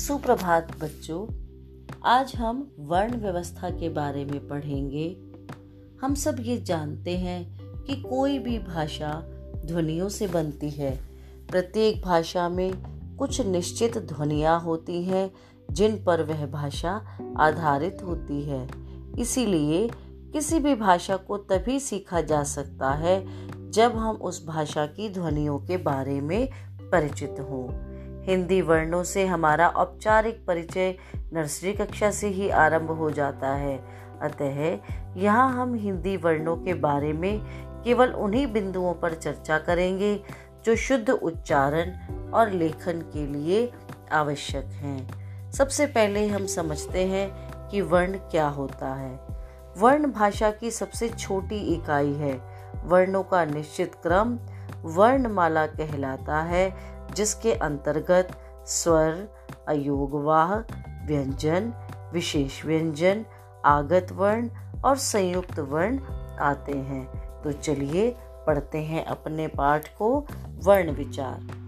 सुप्रभात बच्चों, आज हम वर्ण व्यवस्था के बारे में पढ़ेंगे। हम सब ये जानते हैं कि कोई भी भाषा ध्वनियों से बनती है। प्रत्येक भाषा में कुछ निश्चित ध्वनियाँ होती हैं, जिन पर वह भाषा आधारित होती है। इसीलिए किसी भी भाषा को तभी सीखा जा सकता है, जब हम उस भाषा की ध्वनियों के बारे में परिचित हों। हिंदी वर्णों से हमारा औपचारिक परिचय नर्सरी कक्षा से ही आरंभ हो जाता है। अतः यहाँ हम हिंदी वर्णों के बारे में केवल उन्हीं बिंदुओं पर चर्चा करेंगे जो शुद्ध उच्चारण और लेखन के लिए आवश्यक हैं। सबसे पहले हम समझते हैं कि वर्ण क्या होता है। वर्ण भाषा की सबसे छोटी इकाई है। वर्णों का निश्चित क्रम वर्णमाला कहलाता है। जिसके अंतर्गत स्वर, अयोगवाह, व्यंजन, विशेष व्यंजन, आगत वर्ण और संयुक्त वर्ण आते हैं। तो चलिए पढ़ते हैं अपने पाठ को वर्ण विचार।